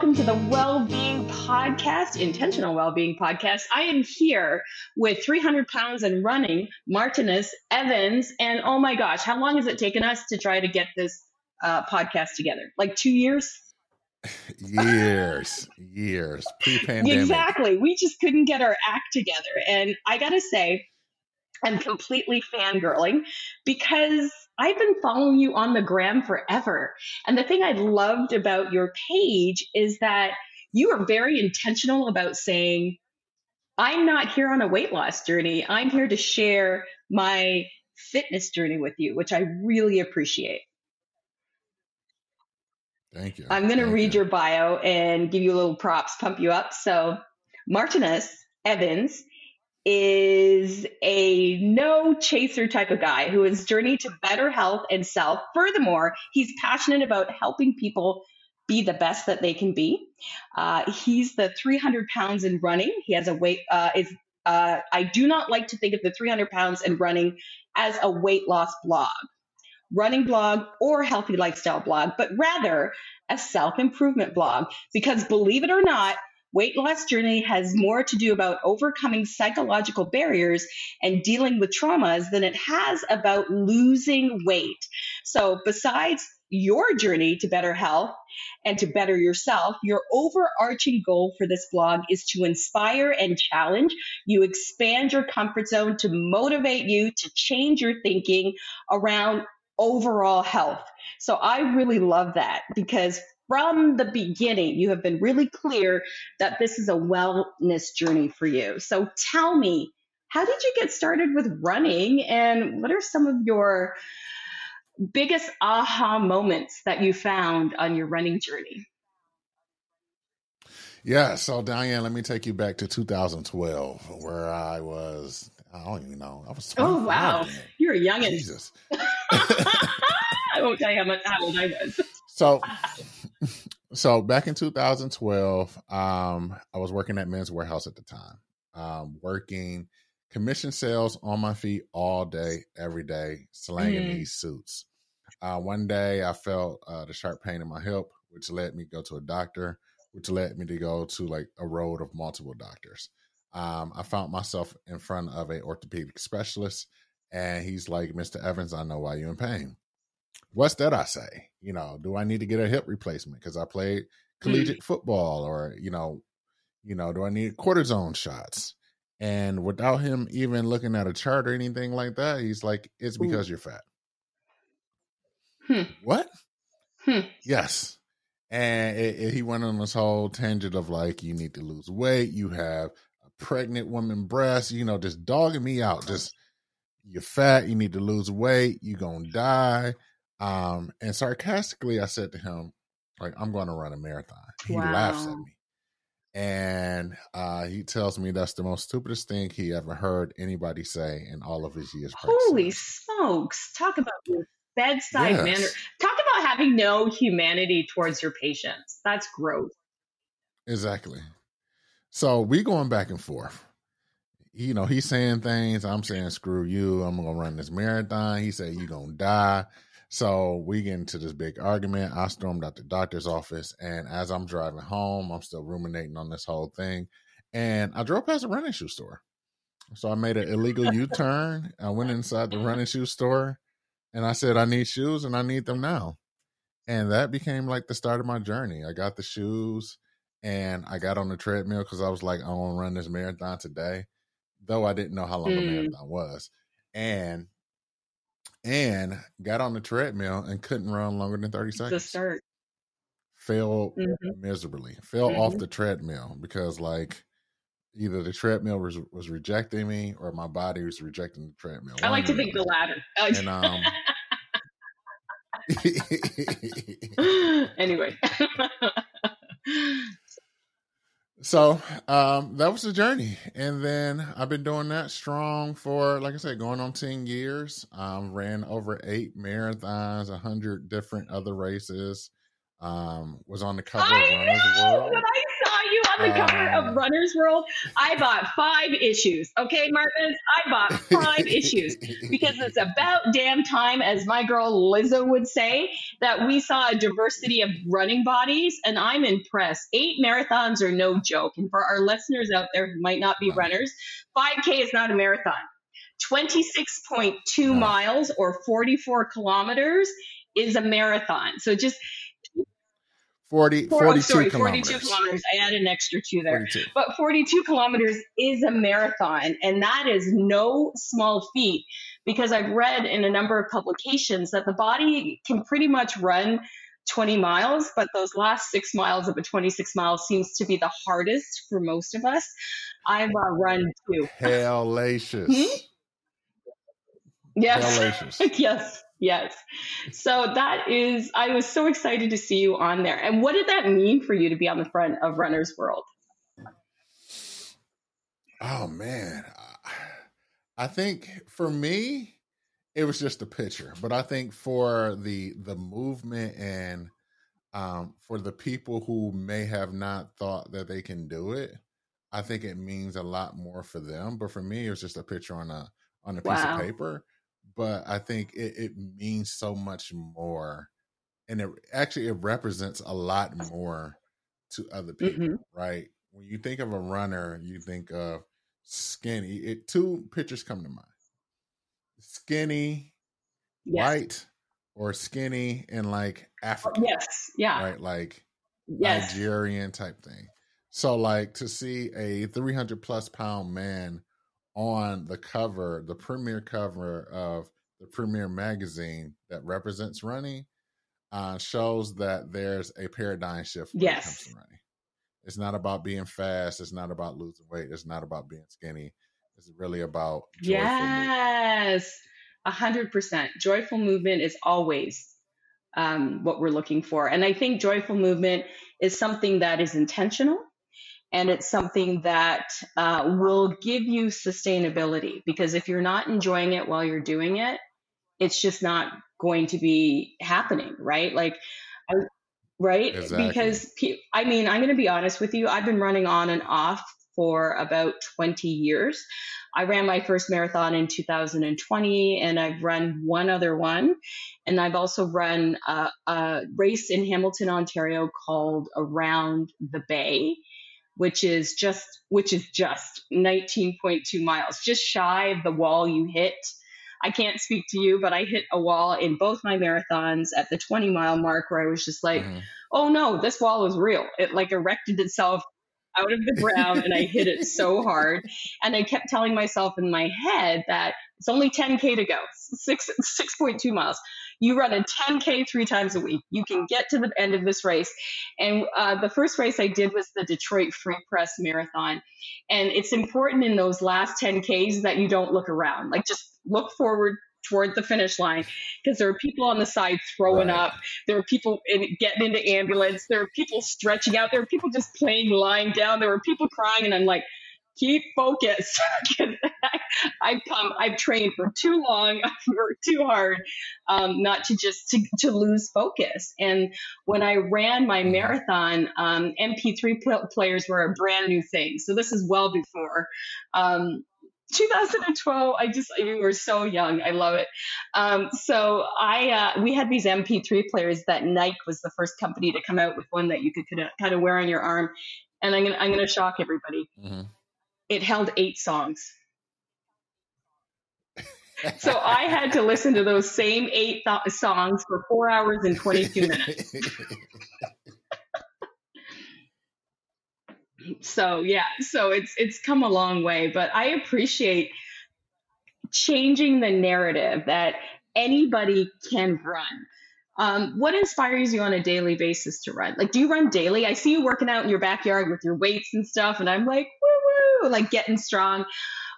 welcome to the Wellbeing Podcast, Intentional Wellbeing Podcast. I am here with 300 pounds and running, Martinus Evans. And oh my gosh, how long has it taken us to try to get this uh, podcast together? Like two years? years, years, pre-pandemic. Exactly. We just couldn't get our act together. And I got to say, I'm completely fangirling because I've been following you on the gram forever. And the thing I loved about your page is that you are very intentional about saying, I'm not here on a weight loss journey. I'm here to share my fitness journey with you, which I really appreciate. Thank you. I'm going to read you. your bio and give you a little props, pump you up. So, Martinus Evans is a no chaser type of guy who has journeyed to better health and self. Furthermore, he's passionate about helping people be the best that they can be. Uh, he's the 300 pounds in running. He has a weight, uh, is, uh, I do not like to think of the 300 pounds in running as a weight loss blog, running blog, or healthy lifestyle blog, but rather a self improvement blog. Because believe it or not, Weight loss journey has more to do about overcoming psychological barriers and dealing with traumas than it has about losing weight. So, besides your journey to better health and to better yourself, your overarching goal for this blog is to inspire and challenge. You expand your comfort zone to motivate you to change your thinking around overall health. So I really love that because from the beginning, you have been really clear that this is a wellness journey for you. So tell me, how did you get started with running and what are some of your biggest aha moments that you found on your running journey? Yeah, so Diane, let me take you back to 2012, where I was. I don't even know. I was. Oh wow, then. you're a youngin. Jesus. I won't tell you how much how old I was. So, so back in 2012, um, I was working at Men's Wearhouse at the time, um, working commission sales on my feet all day, every day, slanging mm. these suits. Uh, one day I felt uh, the sharp pain in my hip, which led me to go to a doctor, which led me to go to like a road of multiple doctors. Um, I found myself in front of a orthopedic specialist, and he's like, "Mr. Evans, I know why you're in pain." What's that I say? You know, do I need to get a hip replacement because I played collegiate mm. football or, you know, you know, do I need cortisone shots? And without him even looking at a chart or anything like that, he's like, it's because Ooh. you're fat. Hmm. What? Hmm. Yes. And it, it, he went on this whole tangent of like, you need to lose weight. You have a pregnant woman breast, you know, just dogging me out. Just, you're fat. You need to lose weight. You're going to die. Um, and sarcastically, I said to him, like, I'm going to run a marathon. He wow. laughs at me. And uh, he tells me that's the most stupidest thing he ever heard anybody say in all of his years. Holy smokes. Talk about your bedside yes. manner. Talk about having no humanity towards your patients. That's gross. Exactly. So we going back and forth. You know, he's saying things. I'm saying, screw you. I'm going to run this marathon. He said, you're going to die. So we get into this big argument. I stormed out the doctor's office, and as I'm driving home, I'm still ruminating on this whole thing. And I drove past a running shoe store. So I made an illegal U turn. I went inside the running shoe store and I said, I need shoes and I need them now. And that became like the start of my journey. I got the shoes and I got on the treadmill because I was like, I want to run this marathon today, though I didn't know how long mm. the marathon was. And and got on the treadmill and couldn't run longer than 30 seconds. The start. Fell mm-hmm. miserably. Fell mm-hmm. off the treadmill because like either the treadmill was was rejecting me or my body was rejecting the treadmill. I like to think the latter. And um anyway. So um, that was the journey, and then I've been doing that strong for, like I said, going on ten years. Um, ran over eight marathons, a hundred different other races. Um, was on the cover I of Runner's World. The cover of um, Runner's World, I bought five issues. Okay, Martin, I bought five issues because it's about damn time, as my girl Lizzo would say, that we saw a diversity of running bodies, and I'm impressed. Eight marathons are no joke. And for our listeners out there who might not be runners, 5K is not a marathon. 26.2 miles or 44 kilometers is a marathon. So just 40, 42 sorry, kilometers. 42 kilometers. I added an extra two there. 42. But 42 kilometers is a marathon, and that is no small feat because I've read in a number of publications that the body can pretty much run 20 miles, but those last six miles of a 26 miles seems to be the hardest for most of us. I've uh, run two. Hellacious. Hmm? Yes. yes. Yes. So that is, I was so excited to see you on there. And what did that mean for you to be on the front of Runner's World? Oh, man. I think for me, it was just a picture. But I think for the the movement and um, for the people who may have not thought that they can do it, I think it means a lot more for them. But for me, it was just a picture on a on a piece wow. of paper but I think it, it means so much more, and it actually it represents a lot more to other people, mm-hmm. right? When you think of a runner, you think of skinny. It two pictures come to mind: skinny, yes. white, or skinny and like African. Yes, yeah, right, like yes. Nigerian type thing. So, like to see a 300 plus pound man on the cover, the premier cover of the premier magazine that represents running, uh, shows that there's a paradigm shift when yes. it comes to running. It's not about being fast. It's not about losing weight. It's not about being skinny. It's really about yes, a hundred percent. Joyful movement is always um, what we're looking for, and I think joyful movement is something that is intentional and it's something that uh, will give you sustainability because if you're not enjoying it while you're doing it it's just not going to be happening right? Like I, right? Exactly. because i mean i'm going to be honest with you i've been running on and off for about 20 years. I ran my first marathon in 2020 and i've run one other one and i've also run a, a race in hamilton ontario called around the bay which is just which is just 19.2 miles, just shy of the wall you hit. I can't speak to you, but I hit a wall in both my marathons at the 20 mile mark where I was just like, mm-hmm. oh no, this wall is real. It like erected itself out of the ground and I hit it so hard. And I kept telling myself in my head that it's only 10K to go, six, 6.2 miles you run a 10K three times a week. You can get to the end of this race. And uh, the first race I did was the Detroit Free Press Marathon. And it's important in those last 10Ks that you don't look around. Like just look forward toward the finish line because there are people on the side throwing right. up. There are people in, getting into ambulance. There are people stretching out. There are people just playing lying down. There were people crying. And I'm like, keep focus. I've come, I've trained for too long, I've worked too hard, um, not to just to, to lose focus. And when I ran my mm-hmm. marathon, um, MP3 pl- players were a brand new thing. So this is well before. Um, 2012 i just we were so young i love it um, so i uh, we had these mp3 players that nike was the first company to come out with one that you could kind of wear on your arm and i'm gonna i'm gonna shock everybody mm-hmm it held eight songs. so I had to listen to those same eight th- songs for four hours and 22 minutes. so yeah, so it's it's come a long way, but I appreciate changing the narrative that anybody can run. Um, what inspires you on a daily basis to run? Like, do you run daily? I see you working out in your backyard with your weights and stuff, and I'm like, like getting strong.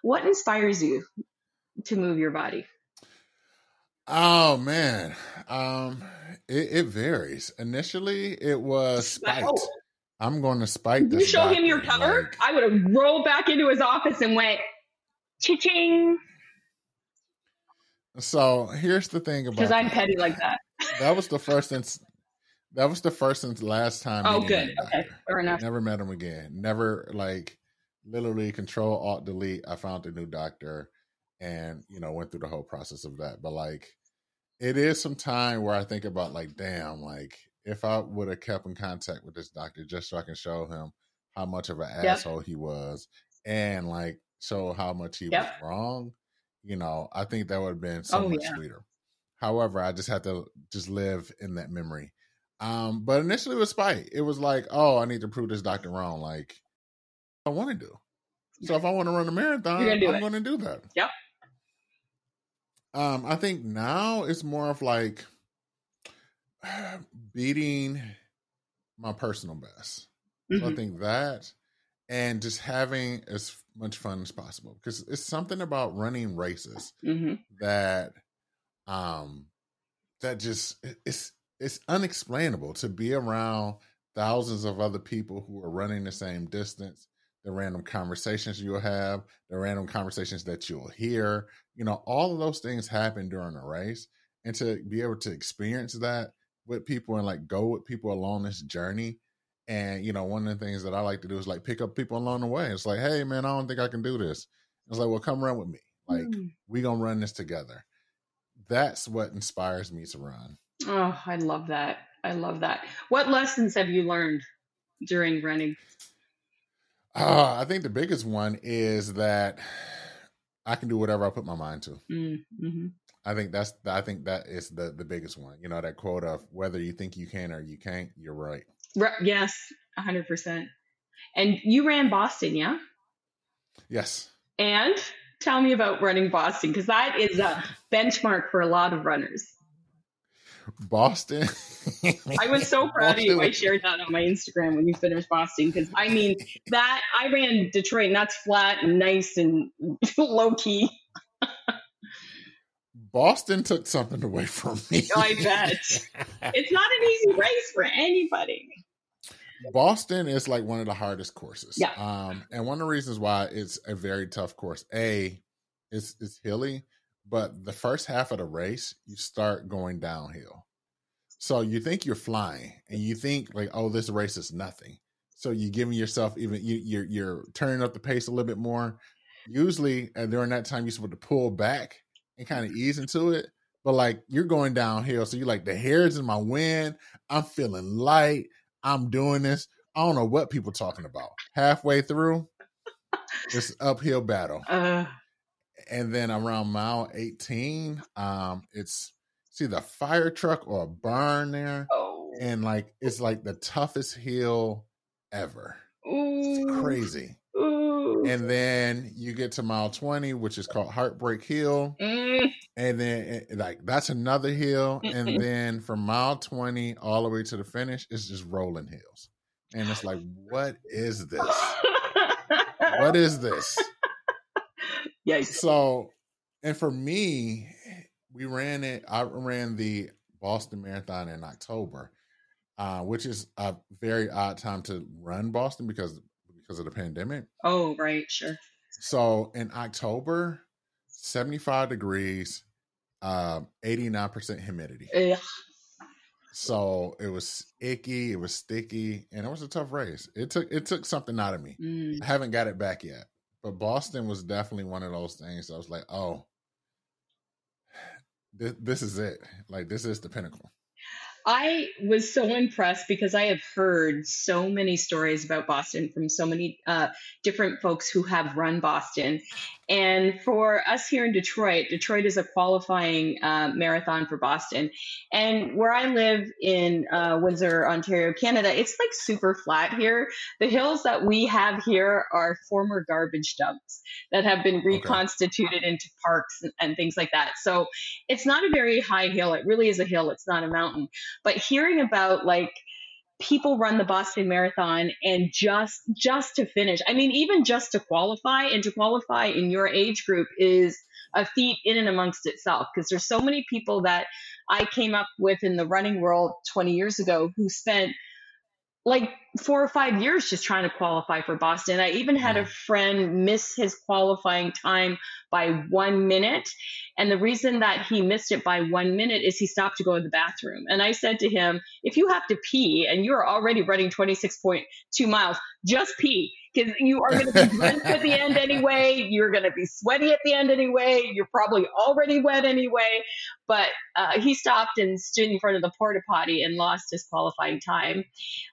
What inspires you to move your body? Oh man, um, it, it varies. Initially, it was spite. Oh. I'm going to spike this. You show doctor. him your cover. Like, I would have rolled back into his office and went, ching. So here's the thing about because I'm petty like that. that was the first ins- that was the first and last time. Oh, good. Okay, fair enough. Never met him again. Never like literally control alt delete. I found a new doctor and you know went through the whole process of that. But like it is some time where I think about like, damn, like if I would have kept in contact with this doctor just so I can show him how much of an Yep. asshole he was and like show how much he was wrong, you know, I think that would have been so Oh much yeah. sweeter. However, I just had to just live in that memory. Um, but initially it was spite. It was like, oh, I need to prove this doctor wrong. Like I want to do. So if I want to run a marathon, I'm going to do that. Yep. Um, I think now it's more of like beating my personal best. So I Mhm. think that and just having as much fun as possible because it's something about running races Mhm. that um that just it's it's unexplainable to be around thousands of other people who are running the same distance the random conversations you'll have the random conversations that you'll hear you know all of those things happen during a race and to be able to experience that with people and like go with people along this journey and you know one of the things that i like to do is like pick up people along the way it's like hey man i don't think i can do this it's like well come run with me like Mm. we gonna run this together that's what inspires me to run Oh, I love that. I love that. What lessons have you learned during running? Uh, i think the biggest one is that i can do whatever i put my mind to Mm-hmm. i think that's i think that is the the biggest one you know that quote of whether you think you can or you can't you're right Yes, hundred percent. And you ran Boston, yeah? yes And tell me about running Boston because that is a benchmark for a lot of runners. Boston I was so proud of you. I shared that on my Instagram when you finished Boston because I mean that I ran Detroit and that's flat and nice and low key. Boston took something away from me. I bet. It's not an easy race for anybody. Boston is like one of the hardest courses. Yeah. Um, and one of the reasons why it's a very tough course, A, it's it's hilly, but the first half of the race, you start going downhill. So you think you're flying and you think like, oh, this race is nothing. So you're giving yourself even you you're you're turning up the pace a little bit more. Usually uh, during that time you're supposed to pull back and kind of ease into it. But like you're going downhill. So you're like the hair's in my wind. I'm feeling light. I'm doing this. I don't know what people talking about. Halfway through, it's uphill battle. Uh, And then around mile 18, um, it's see the fire truck or a barn there. oh. And like it's like the toughest hill ever. Ooh. It's crazy. Ooh. And then you get to mile 20, which is called Heartbreak Hill. Mm. And then it- like that's another hill. Mm-mm. And then from mile 20 all the way to the finish, it's just rolling hills. And it's like, what is this? What is this? Yikes. So, and for me, we ran it. I ran the Boston Marathon in October, uh, which is a very odd time to run Boston because because of the pandemic. Oh, right, sure. So in October, seventy five degrees, eighty nine percent humidity. Ugh. So it was icky, it was sticky, and it was a tough race. It took it took something out of me. Mm. I haven't got it back yet. But Boston was definitely one of those things. I was like, oh, this, this is it. Like this is the pinnacle. I was so impressed because I have heard so many stories about Boston from so many uh, different folks who have run Boston. And for us here in Detroit, Detroit is a qualifying uh, marathon for Boston. And where I live in uh, Windsor, Ontario, Canada, it's like super flat here. The hills that we have here are former garbage dumps that have been reconstituted into parks and, and things like that. So it's not a very high hill. It really is a hill, it's not a mountain but hearing about like people run the Boston Marathon and just just to finish. I mean, even just to qualify and to qualify in your age group is a feat in and amongst itself because there's so many people that I came up with in the running world 20 years ago who spent like four or five years just trying to qualify for Boston. I even had a mm. friend miss his qualifying time by one minute. And the reason that he missed it by one minute is he stopped to go to the bathroom. And I said to him, if you have to pee and you're already running 26.2 miles, just pee because you are going to be drenched at the end anyway. You're going to be sweaty at the end anyway. You're probably already wet anyway. But uh, he stopped and stood in front of the porta potty and lost his qualifying time.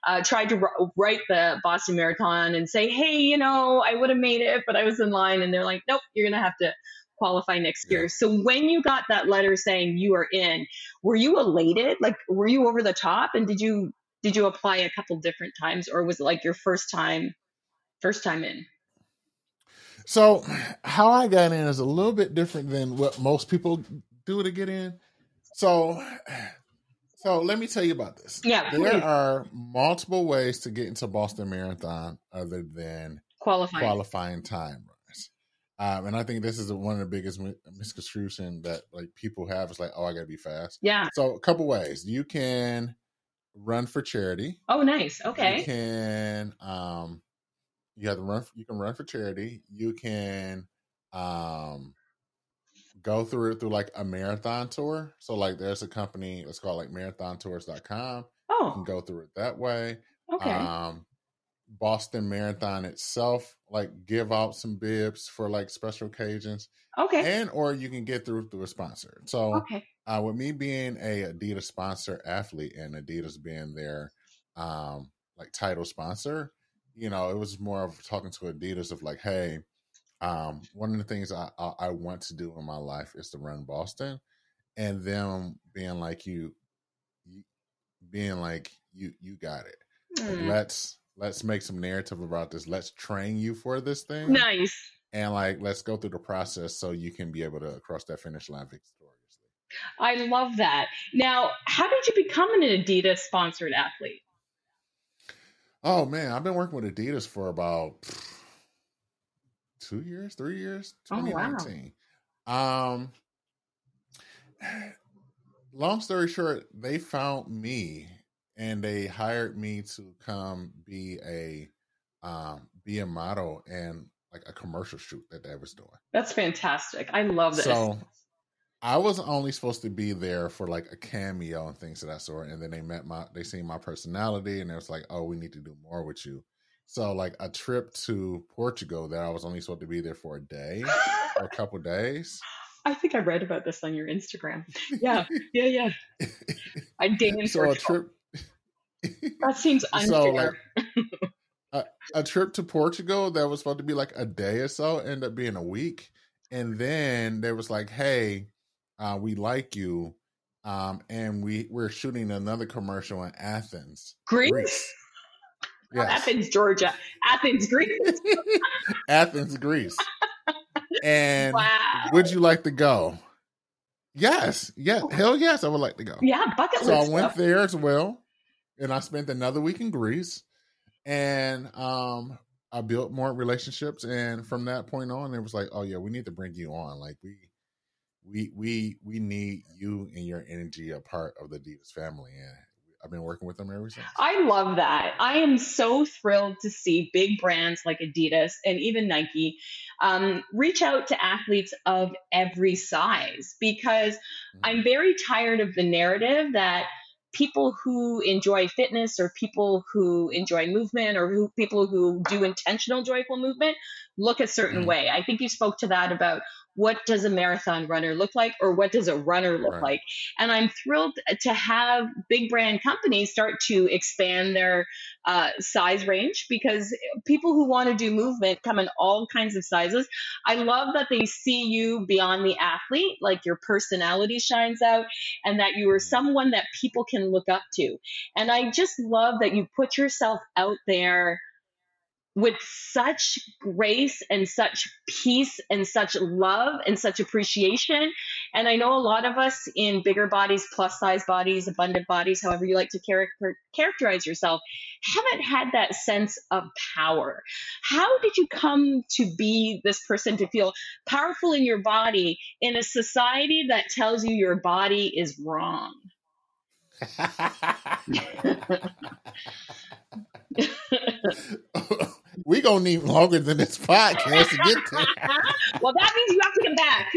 Uh, tried to r- write the Boston Marathon and say, hey, you know, I would have made it, but I was in line. And they're like, nope, you're going to have to qualify next year. So when you got that letter saying you are in, were you elated? Like, were you over the top? And did you did you apply a couple different times, or was it like your first time first time in? So, how I got in is a little bit different than what most people do to get in. So, so let me tell you about this. Yeah, there please. are multiple ways to get into Boston Marathon other than qualifying qualifying time runs. Um, and I think this is one of the biggest misconception that like people have is like, oh, I got to be fast. Yeah. So, a couple ways you can run for charity. Oh, nice. Okay. You can um, you have to run. You can run for charity. You can um, go through it through like a marathon tour. So like, there's a company. Let's like marathontours.com. Oh. You can go through it that way. Okay. Um, Boston Marathon itself, like give out some bibs for like special occasions. Okay. And or you can get through through a sponsor. So okay. Uh, with me being a Adidas sponsor athlete and Adidas being their um, like title sponsor, you know, it was more of talking to Adidas of like, hey, um, one of the things I, I, I want to do in my life is to run Boston, and them being like you, you being like you you got it. Mm. let's let's make some narrative about this. Let's train you for this thing, Nice. and like let's go through the process so you can be able to cross that finish line victoriously. I love that. Now, how did you become an Adidas sponsored athlete? Oh man, I've been working with Adidas for about pff, two years, three years, Oh, wow. 2019. Um, long story short, they found me and they hired me to come be a um be a model and like a commercial shoot that they was doing. That's fantastic. I love this. So I was only supposed to be there for like a cameo and things of that sort. And then they met my, they seen my personality and it was like, oh, we need to do more with you. So like a trip to Portugal that I was only supposed to be there for a day or a couple days. I think I read about this on your Instagram. Yeah, yeah, yeah. I dated so a trip. That seems unfair. So, like, a, a trip to Portugal that was supposed to be like a day or so ended up being a week. And then there was like, hey, uh, we like you. Um, and we, we're shooting another commercial in Athens. Greece? Greece. Yes. Athens, Georgia. Athens, Greece. Athens, Greece. And Wow. would you like to go? Yes. Yeah. Hell yes, I would like to go. Yeah, bucket so I went stuff. there as well, and I spent another week in Greece, and um, I built more relationships, and from that point on, it was like, oh yeah, we need to bring you on. Like we, we, we, we need you and your energy a part of the Adidas family, and I've been working with them ever since. I love that. I am so thrilled to see big brands like Adidas and even Nike um, reach out to athletes of every size because I'm very tired of the narrative that people who enjoy fitness or people who enjoy movement or who people who do intentional joyful movement look a certain Mhm. way. I think you spoke to that about what does a marathon runner look like or what does a runner look Right. like. And I'm thrilled to have big brand companies start to expand their uh, size range because people who want to do movement come in all kinds of sizes. I love that they see you beyond the athlete, like your personality shines out, and that you are someone that people can look up to. And I just love that you put yourself out there with such grace and such peace and such love and such appreciation. And I know a lot of us in bigger bodies, plus size bodies, abundant bodies, however you like to character, characterize yourself, haven't had that sense of power. How did you come to be this person to feel powerful in your body in a society that tells you your body is wrong? we gonna need longer than this podcast to get there. well, that means you have to come back.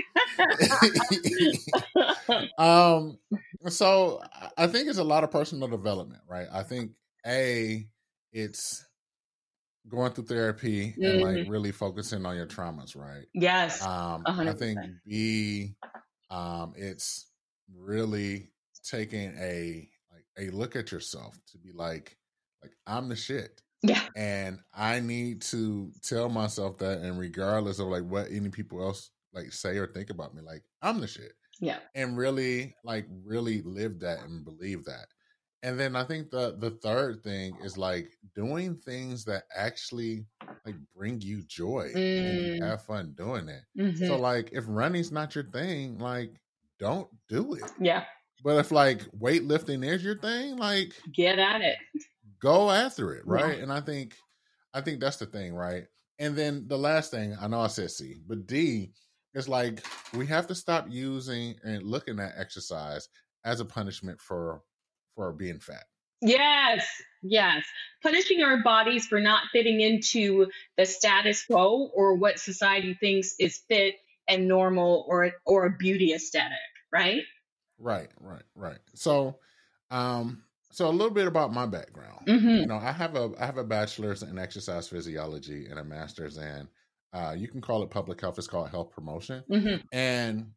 um, so I think it's a lot of personal development, right? I think a it's going through therapy mm-hmm. and like mm-hmm. really focusing on your traumas, right? Yes. Um, 100%. I think B, um, it's really taking a like a look at yourself to be like, like I'm the shit. Yeah. And I need to tell myself that, and regardless of like what any people else like say or think about me, like I'm the shit. Yeah. And really, like, really live that and believe that. And then I think the the third thing is like doing things that actually like bring you joy mm. and have fun doing it. Mm-hmm. So like if running's not your thing, like don't do it. Yeah. But if like weightlifting is your thing, like get at it. Go after it, right? Yeah. And I think I think that's the thing, right? And then the last thing, I know I said C, but D is like we have to stop using and looking at exercise as a punishment for for being fat. Yes, yes. Punishing our bodies for not fitting into the status quo or what society thinks is fit and normal or or a beauty aesthetic, right? Right, right, right. So, um, so a little bit about my background. Mm-hmm. You know, I have a I have a bachelor's in exercise physiology and a master's in uh, you can call it public health. It's called health promotion. Mm-hmm. And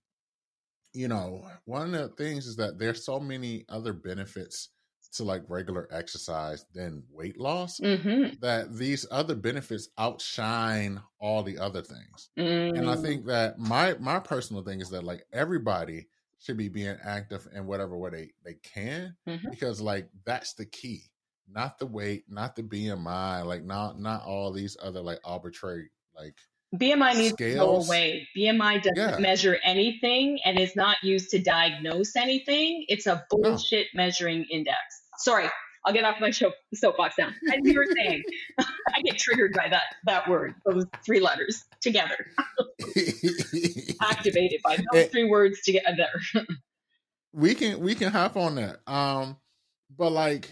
you know, one of the things is that there's so many other benefits to like regular exercise than weight loss mm-hmm. that these other benefits outshine all the other things. Mm. And I think that my my personal thing is that like everybody should be being active in whatever way they, they can mm-hmm. because like that's the key. Not the weight, not the BMI, like not not all these other like arbitrary like BMI needs scales. to go away. BMI doesn't yeah. measure anything and is not used to diagnose anything. It's a bullshit no. measuring index. Sorry, I'll get off my show, soapbox now. As you were saying, I get triggered by that that word, those three letters together. Activated by those it, three words together. we can we can hop on that. Um, but like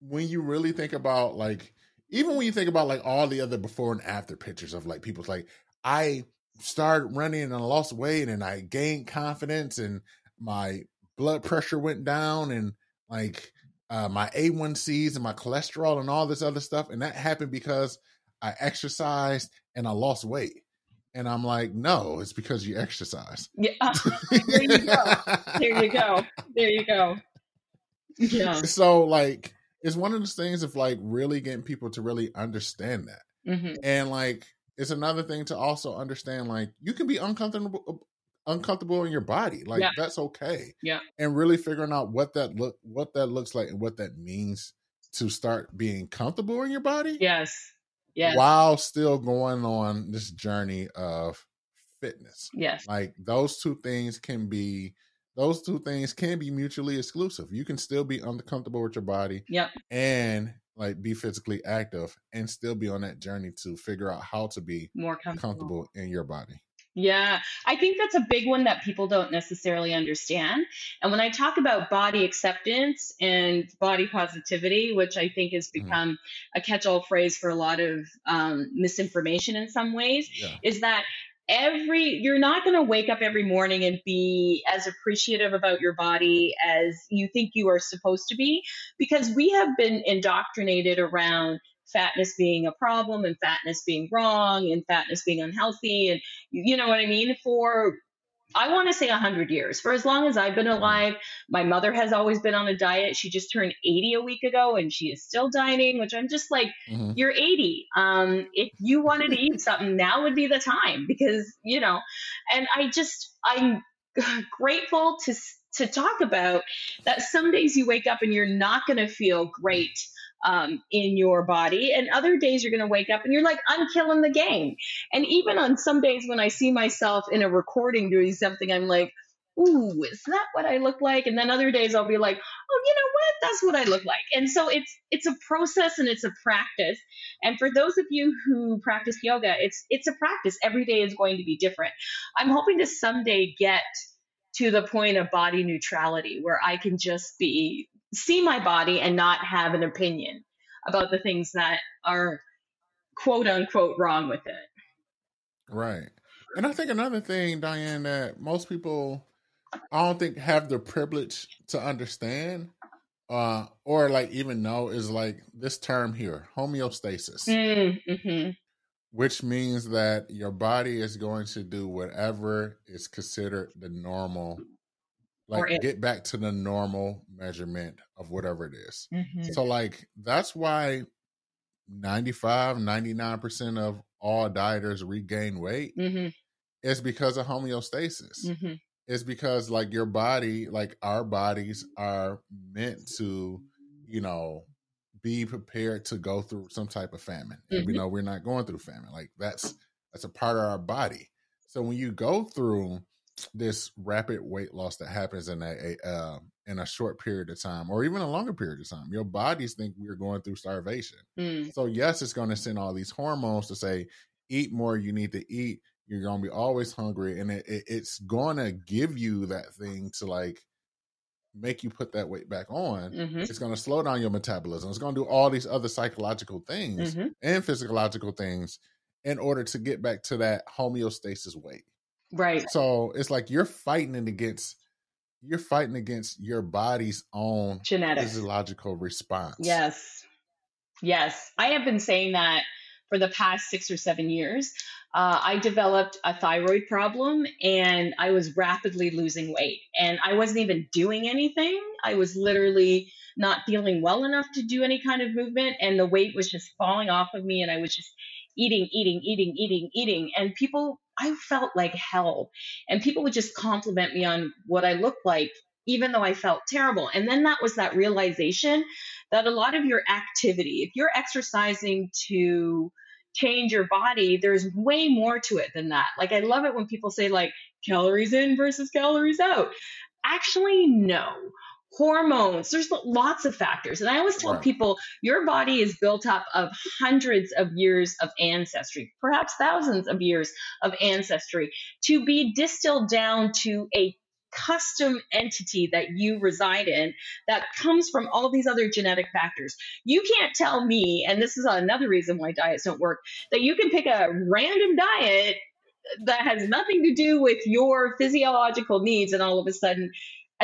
when you really think about like even when you think about like all the other before and after pictures of like people's like I started running and I lost weight and I gained confidence and my blood pressure went down and like uh, my A1Cs and my cholesterol and all this other stuff. And that happened because I exercised and I lost weight. And I'm like, no, it's because you exercise. Yeah. there you go. There you go. There you go. Yeah. So like it's one of those things of like really getting people to really understand that. Mm-hmm. And like it's another thing to also understand like you can be uncomfortable uncomfortable in your body. Like yeah. that's okay. Yeah. And really figuring out what that look what that looks like and what that means to start being comfortable in your body. Yes. Yes. While still going on this journey of fitness. Yes. Like those two things can be those two things can be mutually exclusive. You can still be uncomfortable with your body. Yep. And like be physically active and still be on that journey to figure out how to be more comfortable, comfortable in your body. Yeah, I think that's a big one that people don't necessarily understand. And when I talk about body acceptance and body positivity, which I think has mm-hmm. become mm-hmm. a catch all phrase for a lot of um, misinformation in some ways, yeah. is that every you're not going to wake up every morning and be as appreciative about your body as you think you are supposed to be because we have been indoctrinated around fatness being a problem and fatness being wrong and fatness being unhealthy and you know what i mean for I want to say 100 years. For as long as I've been alive, my mother has always been on a diet. She just turned 80 a week ago and she is still dieting, which I'm just like, mm-hmm. you're 80. Um, if you wanted to eat something, now would be the time because, you know, and I just, I'm grateful to, to talk about that some days you wake up and you're not going to feel great um, in your body. And other days you're going to wake up and you're like, I'm killing the game. And even on some days when I see myself in a recording doing something, I'm like, ooh, is that what I look like? And then other days I'll be like, oh, you know what? That's what I look like. And so it's it's a process and it's a practice. And for those of you who practice yoga, it's it's a practice. Every day is going to be different. I'm hoping to someday get to the point of body neutrality where I can just be see my body and not have an opinion about the things that are quote unquote wrong with it. Right. And I think another thing, Diane, that most people I don't think have the privilege to understand uh or like even know is like this term here, homeostasis. Mm-hmm. Which means that your body is going to do whatever is considered the normal like it- get back to the normal measurement of whatever it is. Mm-hmm. So like that's why 95 99% of all dieters regain weight Mm-hmm. is because of homeostasis. Mm-hmm. It's because like your body, like our bodies are meant to, you know, be prepared to go through some type of famine. And we Mhm. know we're not going through famine. Like that's that's a part of our body. So when you go through this rapid weight loss that happens in a, a uh, in a short period of time or even a longer period of time, your bodies think we're going through starvation. Mm. So yes, it's going to send all these hormones to say, eat more. You need to eat. You're going to be always hungry, and it, it, it's going to give you that thing to like make you put that weight back on. Mm-hmm. It's going to slow down your metabolism. It's going to do all these other psychological things Mm-hmm. and physiological things in order to get back to that homeostasis weight. Right. So it's like you're fighting against you're fighting against your body's own Genetics. physiological response. Yes. Yes. I have been saying that for the past six or seven years. Uh, I developed a thyroid problem and I was rapidly losing weight. And I wasn't even doing anything. I was literally not feeling well enough to do any kind of movement. And the weight was just falling off of me. And I was just eating, eating, eating, eating, eating. And people, I felt like hell. And people would just compliment me on what I looked like, even though I felt terrible. And then that was that realization that a lot of your activity, if you're exercising to change your body, there's way more to it than that. Like I love it when people say like calories in versus calories out. Actually, no. Hormones, there's lots of factors. And I always tell Right. people your body is built up of hundreds of years of ancestry, perhaps thousands of years of ancestry, to be distilled down to a custom entity that you reside in that comes from all these other genetic factors. You can't tell me, and this is another reason why diets don't work, that you can pick a random diet that has nothing to do with your physiological needs and all of a sudden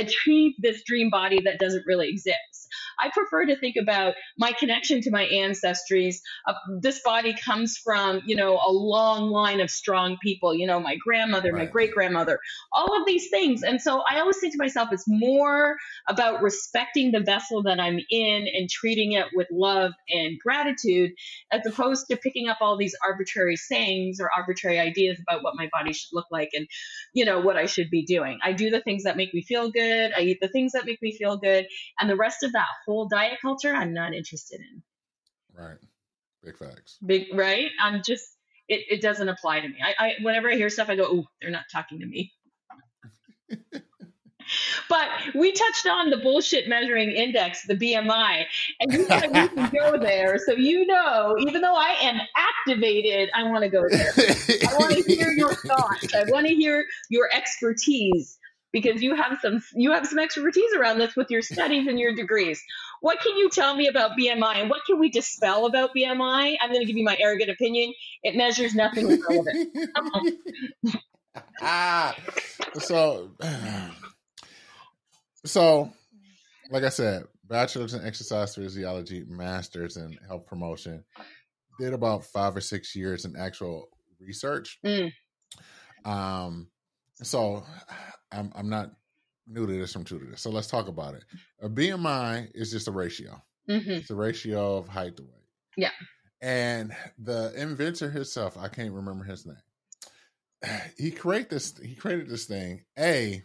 achieve this dream body that doesn't really exist. I prefer to think about my connection to my ancestries. Uh, this body comes from, you know, a long line of strong people, you know, my grandmother, my great grandmother, all of these things. And so I always think to myself, it's more about respecting the vessel that I'm in and treating it with love and gratitude, as opposed to picking up all these arbitrary sayings or arbitrary ideas about what my body should look like and, you know, what I should be doing. I do the things that make me feel good. I eat the things that make me feel good. And the rest of that whole diet culture, I'm not interested in. Right. Big facts. Big, right? I'm just, it, it doesn't apply to me. I, I, whenever I hear stuff, I go, oh, they're not talking to me. But we touched on the bullshit measuring index, the BMI, and you said we can go there. So you know, even though I am activated, I want to go there. I want to hear your thoughts. I want to hear your expertise because you have some you have some expertise around this with your studies and your degrees. What can you tell me about BMI and what can we dispel about BMI? I'm going to give you my arrogant opinion. It measures nothing relevant. ah, so, so, like I said, bachelor's in exercise physiology, master's in health promotion. Did about five or six years in actual research. Mm. Um, so I'm I'm not new to this. I'm true to this. So let's talk about it. A BMI is just a ratio. hmm It's a ratio of height to weight. Yeah. And the inventor himself, I can't remember his name. He created this. He created this thing. A.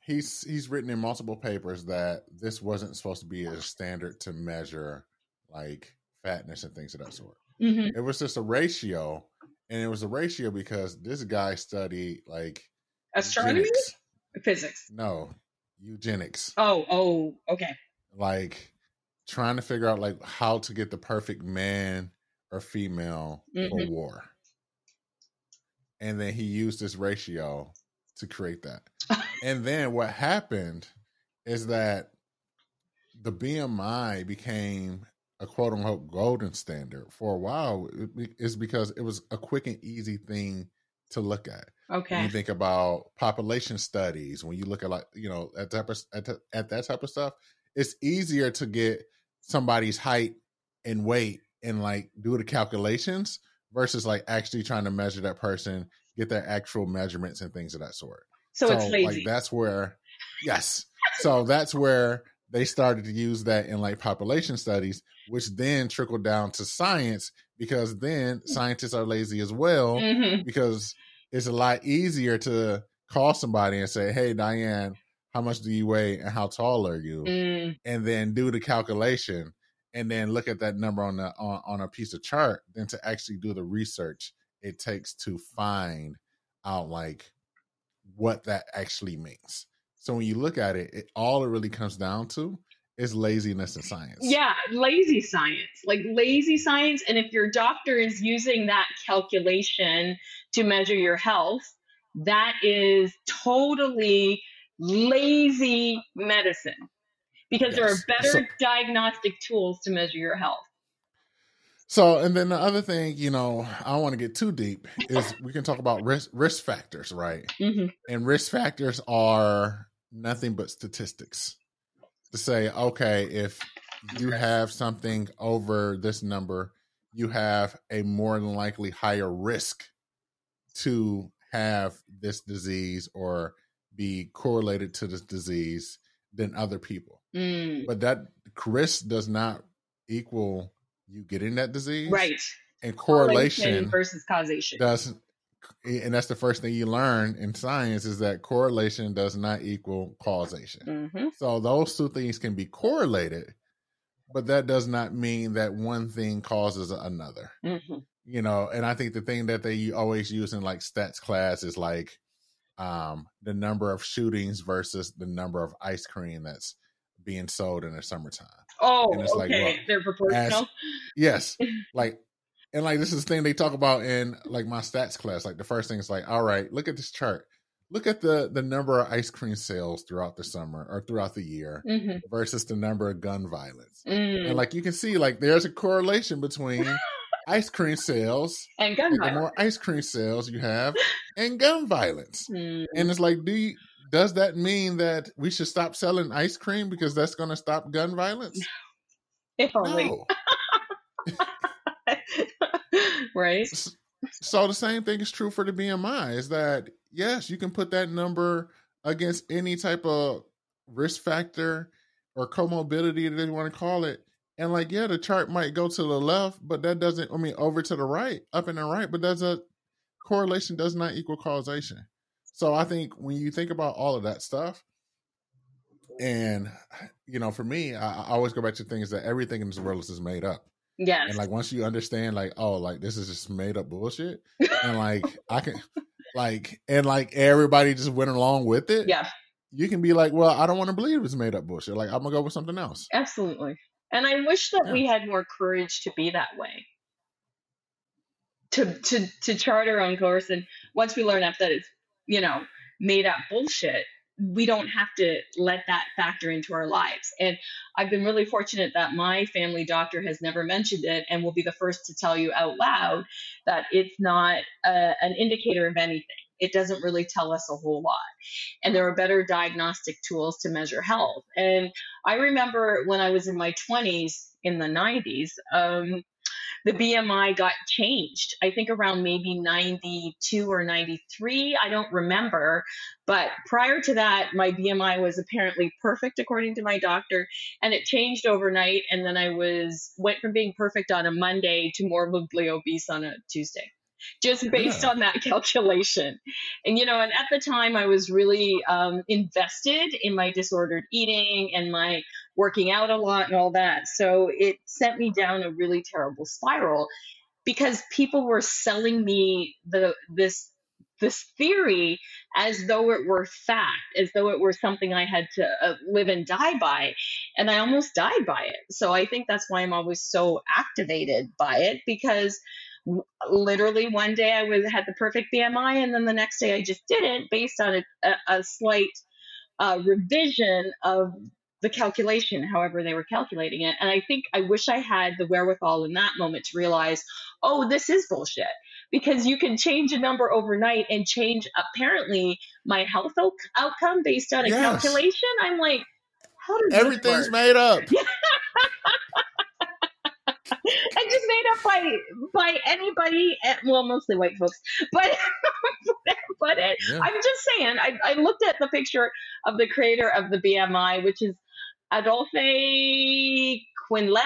He's he's written in multiple papers that this wasn't supposed to be a standard to measure like fatness and things of that sort. hmm It was just a ratio, and it was a ratio because this guy studied like Astronomy, eugenics. physics. No, eugenics. Oh, oh, okay. like trying to figure out like how to get the perfect man or female for Mhm. war. And then he used this ratio to create that. and then what happened is that the BMI became a quote unquote golden standard for a while is because it was a quick and easy thing to look at. Okay. When you think about population studies, when you look at like you know at of, at, at that type of stuff, it's easier to get somebody's height and weight and like do the calculations versus like actually trying to measure that person, get their actual measurements and things of that sort. So, so it's lazy. Like that's where, yes. so that's where they started to use that in like population studies, which then trickled down to science because then scientists are lazy as well mm-hmm. because it's a lot easier to call somebody and say, Hey, Diane, how much do you weigh and how tall are you? Mm. And then do the calculation and then look at that number on the on, on a piece of chart than to actually do the research it takes to find out like what that actually means. So when you look at it, it all it really comes down to is laziness in science. Yeah, lazy science. Like lazy science. And if your doctor is using that calculation to measure your health, that is totally lazy medicine because yes. there are better so, diagnostic tools to measure your health. So, and then the other thing, you know, I don't want to get too deep, is we can talk about risk risk factors, right? Mm-hmm. And risk factors are nothing but statistics to say, okay, if you have something over this number, you have a more than likely higher risk to have this disease or be correlated to this disease than other people. Mm. But that risk does not equal you getting that disease. Right. And correlation, correlation versus causation does and that's the first thing you learn in science is that correlation does not equal causation. Mm-hmm. So those two things can be correlated, but that does not mean that one thing causes another. Mm-hmm. You know, and I think the thing that they always use in like stats class is like um, the number of shootings versus the number of ice cream that's being sold in the summertime. Oh, and it's okay. Like, well, They're proportional. As, yes, like, and like this is the thing they talk about in like my stats class. Like the first thing is like, all right, look at this chart. Look at the the number of ice cream sales throughout the summer or throughout the year mm-hmm. versus the number of gun violence. Mm. And like you can see, like there's a correlation between ice cream sales and gun violence. The more ice cream sales you have, and gun violence. Mm. And it's like, do you, does that mean that we should stop selling ice cream because that's going to stop gun violence? If only. No. right. So the same thing is true for the BMI. Is that yes, you can put that number against any type of risk factor or comorbidity that you want to call it, and like, yeah, the chart might go to the left, but that doesn't, I mean, over to the right, up and the right, but that's a correlation does not equal causation. So I think when you think about all of that stuff, and you know, for me, I, I always go back to things that everything in this world is made up. Yes. And like once you understand, like, oh, like this is just made up bullshit, and like I can, like, and like everybody just went along with it. Yeah. You can be like, well, I don't want to believe it's made up bullshit. Like I'm gonna go with something else. Absolutely. And I wish that yeah. we had more courage to be that way. To to to chart our own course and once we learn up that it's, you know, made up bullshit, we don't have to let that factor into our lives. And I've been really fortunate that my family doctor has never mentioned it and will be the first to tell you out loud that it's not a, an indicator of anything it doesn't really tell us a whole lot. And there are better diagnostic tools to measure health. And I remember when I was in my 20s in the 90s, um, the BMI got changed. I think around maybe 92 or 93. I don't remember. But prior to that, my BMI was apparently perfect according to my doctor. And it changed overnight. And then I was went from being perfect on a Monday to morbidly obese on a Tuesday just based yeah. on that calculation. And, you know, and at the time I was really um, invested in my disordered eating and my working out a lot and all that. So it sent me down a really terrible spiral because people were selling me the this this theory as though it were fact, as though it were something I had to uh, live and die by. And I almost died by it. So I think that's why I'm always so activated by it because literally one day I was had the perfect BMI, and then the next day I just didn't, based on a, a, a slight uh, revision of the calculation, however they were calculating it. And I think I wish I had the wherewithal in that moment to realize, oh, this is bullshit. Because you can change a number overnight and change apparently my health outcome based on a yes. calculation. I'm like, how does everything's made up? and just made up by by anybody, eh, well, mostly white folks, but but it, yeah. I'm just saying. I, I looked at the picture of the creator of the BMI, which is Adolphe Quetelet.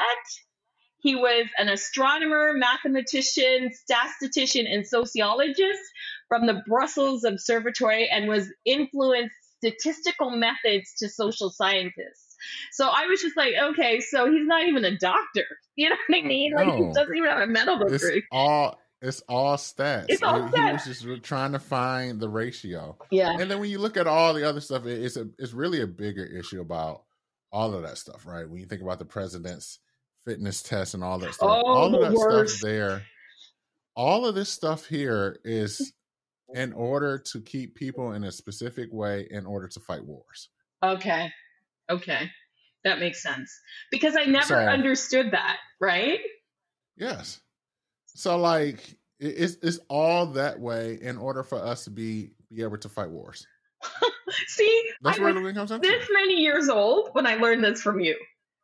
He was an astronomer, mathematician, statistician, and sociologist from the Brussels Observatory and was influenced statistical methods to social scientists. So I was just like, okay, so he's not even a doctor. You know what I mm, mean? Like no. he doesn't even have a medical degree. It's all it's all stats. It's all stats. He was just trying to find the ratio. Yeah. And then when you look at all the other stuff, it's a it's really a bigger issue about all of that stuff, right? When you think about the president's fitness test and all that stuff, oh, all of that worst. stuff there, all of this stuff here is in order to keep people in a specific way in order to fight wars. Okay. Okay. That makes sense. Because I never so, understood that, right? Yes. So like it's it's all that way in order for us to be be able to fight wars. See, that's I where it comes. This many years old when I learned this from you.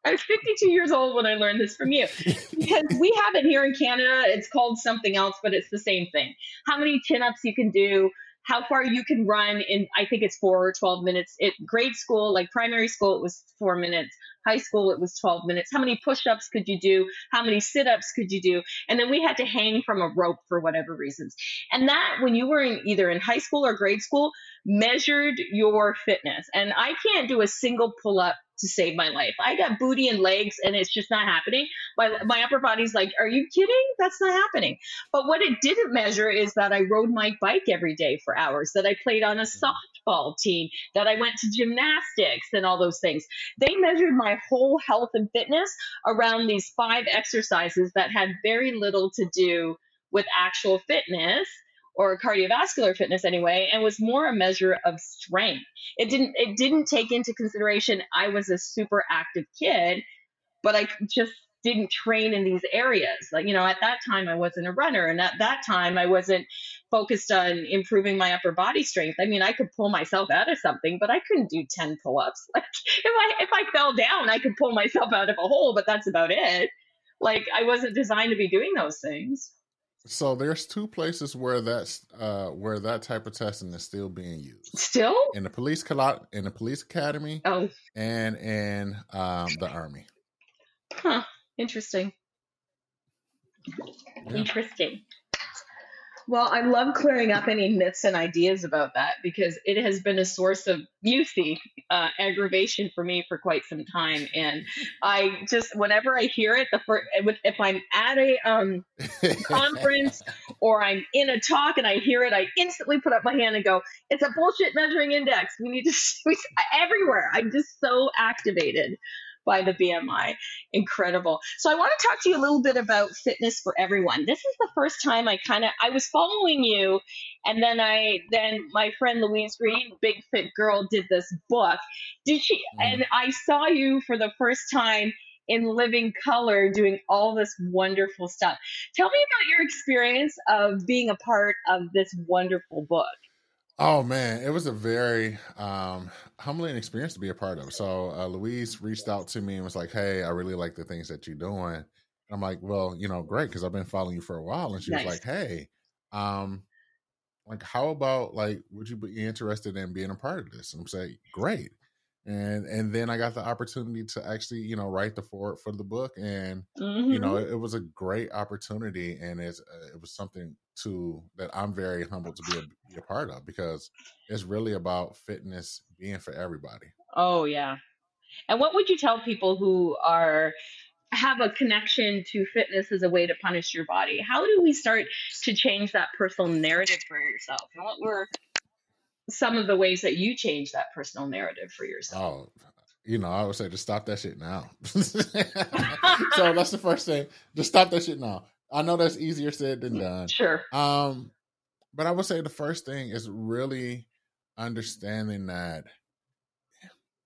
I was 52 years old when I learned this from you. Because we have it here in Canada. It's called something else, but it's the same thing. How many chin ups you can do, how far you can run in i think it's four or 12 minutes it grade school like primary school it was four minutes high school it was 12 minutes how many push-ups could you do how many sit-ups could you do and then we had to hang from a rope for whatever reasons and that when you were in either in high school or grade school measured your fitness and i can't do a single pull-up to save my life. I got booty and legs and it's just not happening. My, my upper body's like, are you kidding? That's not happening. But what it didn't measure is that I rode my bike every day for hours, that I played on a softball team, that I went to gymnastics and all those things. They measured my whole health and fitness around these five exercises that had very little to do with actual fitness or cardiovascular fitness anyway and was more a measure of strength. It didn't it didn't take into consideration i was a super active kid but i just didn't train in these areas. Like you know at that time i wasn't a runner and at that time i wasn't focused on improving my upper body strength. I mean i could pull myself out of something but i couldn't do 10 pull-ups. Like if i if i fell down i could pull myself out of a hole but that's about it. Like i wasn't designed to be doing those things so there's two places where that's uh, where that type of testing is still being used. Still in the police in the police academy. Oh, and in um, the army. Huh. Interesting. Yeah. Interesting. Well, I love clearing up any myths and ideas about that because it has been a source of, you uh, aggravation for me for quite some time. And I just, whenever I hear it, the first, if I'm at a um, conference or I'm in a talk and I hear it, I instantly put up my hand and go, "It's a bullshit measuring index. We need to." everywhere. I'm just so activated by the BMI. Incredible. So I want to talk to you a little bit about fitness for everyone. This is the first time I kind of I was following you and then I then my friend Louise Green, Big Fit Girl, did this book. Did she mm. and I saw you for the first time in living color doing all this wonderful stuff. Tell me about your experience of being a part of this wonderful book. Oh man, it was a very um, humbling experience to be a part of. So uh, Louise reached out to me and was like, "Hey, I really like the things that you're doing." And I'm like, "Well, you know, great because I've been following you for a while." And she nice. was like, "Hey, um, like, how about like, would you be interested in being a part of this?" And I'm saying, "Great." And and then I got the opportunity to actually you know write the for for the book, and mm-hmm. you know it, mm-hmm. it, was a great opportunity, and it's uh, it was something to that I'm very humbled to be a, be a part of because it's really about fitness being for everybody. Oh yeah, and what would you tell people who are have a connection to fitness as a way to punish your body? How do we start to change that personal narrative for yourself? And what were some of the ways that you change that personal narrative for yourself? Oh, you know, I would say just stop that shit now. so that's the first thing. Just stop that shit now. I know that's easier said than done. Sure. Um, but I would say the first thing is really understanding that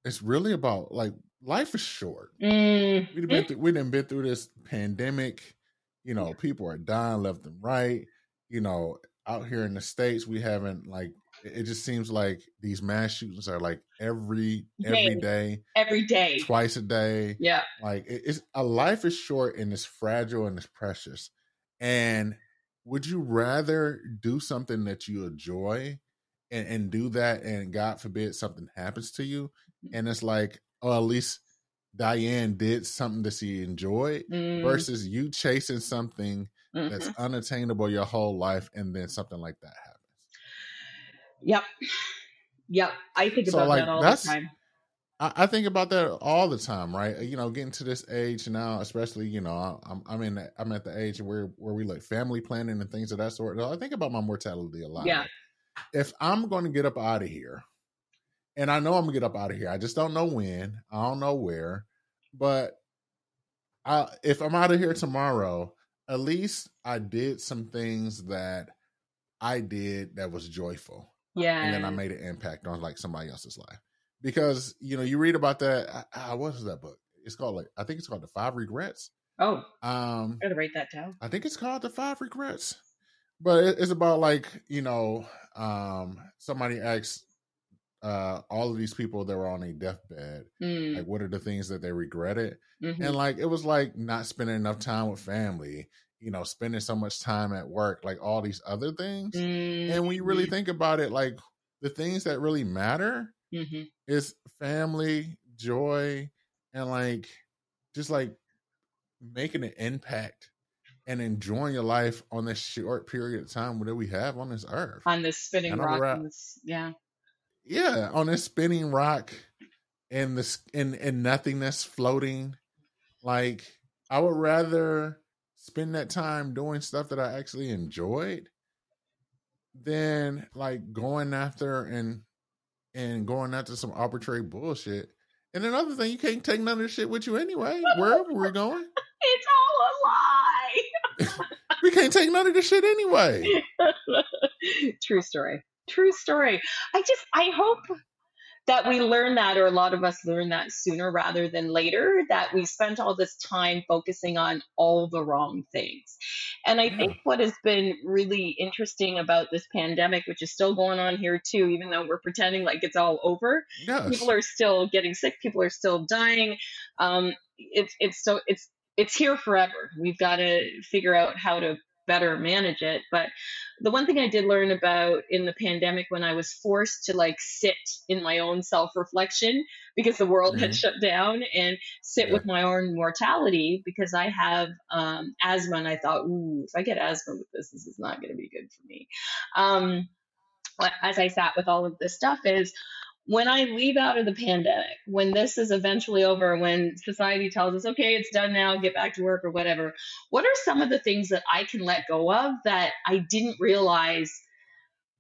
it's really about like life is short. Mm. We've been through, we done been through this pandemic. You know, people are dying left and right. You know, out here in the states, we haven't like. It just seems like these mass shootings are like every every day, every day, twice a day. Yeah, like it, it's a life is short and it's fragile and it's precious. And would you rather do something that you enjoy and, and do that and God forbid something happens to you? Mm. And it's like, oh, at least Diane did something that she enjoyed mm. versus you chasing something mm-hmm. that's unattainable your whole life and then something like that happens. Yep. Yep. I think so about like, that all the time. I, think about that all the time, right? You know, getting to this age now, especially, you know, I'm I'm in I'm at the age where where we like family planning and things of that sort. I think about my mortality a lot. Yeah. If I'm going to get up out of here, and I know I'm gonna get up out of here. I just don't know when. I don't know where. But I, if I'm out of here tomorrow, at least I did some things that I did that was joyful. Yeah. And then I made an impact on like somebody else's life. Because, you know, you read about that. Uh, what is that book? It's called like I think it's called The Five Regrets. Oh. Um I gotta write that down. I think it's called The Five Regrets. But it's about like, you know, um somebody asks uh, all of these people that were on a deathbed, mm. like what are the things that they regretted? Mm-hmm. And like it was like not spending enough time with family, you know, spending so much time at work, like all these other things. Mm-hmm. And when you really mm-hmm. think about it, like the things that really matter mm-hmm. is family, joy, and like just like making an impact and enjoying your life on this short period of time that we have on this earth. On this spinning rock. This, yeah yeah, on this spinning rock and this and in nothingness floating. Like I would rather spend that time doing stuff that I actually enjoyed than like going after and and going after some arbitrary bullshit. And another thing, you can't take none of this shit with you anyway, wherever we're going. It's all a lie. we can't take none of this shit anyway. True story. True story. I just, I hope that we learn that, or a lot of us learn that sooner rather than later, that we spent all this time focusing on all the wrong things. And I think what has been really interesting about this pandemic, which is still going on here too, even though we're pretending like it's all over, yes. people are still getting sick, people are still dying. Um, it's it's so it's it's here forever. We've got to figure out how to better manage it. But the one thing I did learn about in the pandemic when I was forced to like sit in my own self reflection because the world mm-hmm. had shut down and sit yeah. with my own mortality because I have um, asthma and I thought, ooh, if I get asthma with this, this is not going to be good for me. Um, as I sat with all of this stuff is when I leave out of the pandemic, when this is eventually over, when society tells us, okay, it's done now, get back to work or whatever, what are some of the things that I can let go of that I didn't realize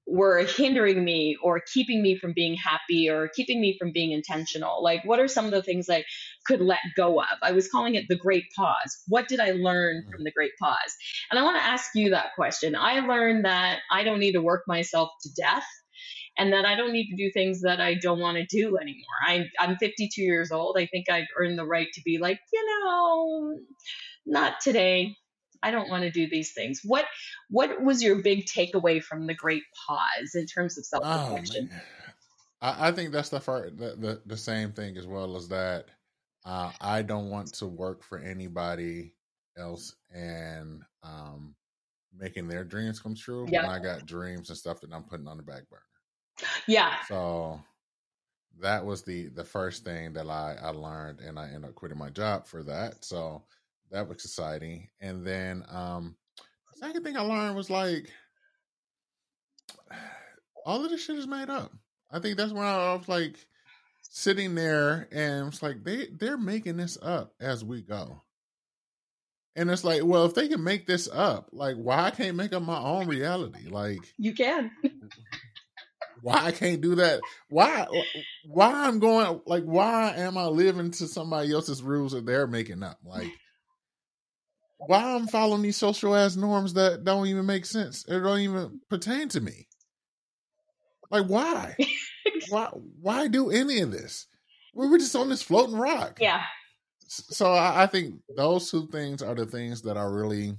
were hindering me or keeping me from being happy or keeping me from being intentional? Like, what are some of the things I could let go of? I was calling it the great pause. What did I learn mm-hmm. from the great pause? And I want to ask you that question. I learned that I don't need to work myself to death and that I don't need to do things that I don't want to do anymore. I, I'm 52 years old. I think I've earned the right to be like, you know, not today. I don't want to do these things. What what was your big takeaway from the great pause in terms of self reflection? Oh, I, I, think that's the, first, the, the the same thing as well as that. Uh, I don't want to work for anybody else and um, making their dreams come true. Yeah. When I got dreams and stuff that I'm putting on the back burner. Yeah. So that was the the first thing that I I learned, and I ended up quitting my job for that. So that was exciting. And then um the second thing I learned was like all of this shit is made up. I think that's when I was like sitting there and it's like they they're making this up as we go. And it's like, well, if they can make this up, like why I can't make up my own reality? Like you can. why I can't do that? Why why I'm going like why am I living to somebody else's rules that they're making up? Like why I'm following these social ass norms that don't even make sense It don't even pertain to me. Like why? why why do any of this? we were just on this floating rock. Yeah. So I, I think those two things are the things that I really,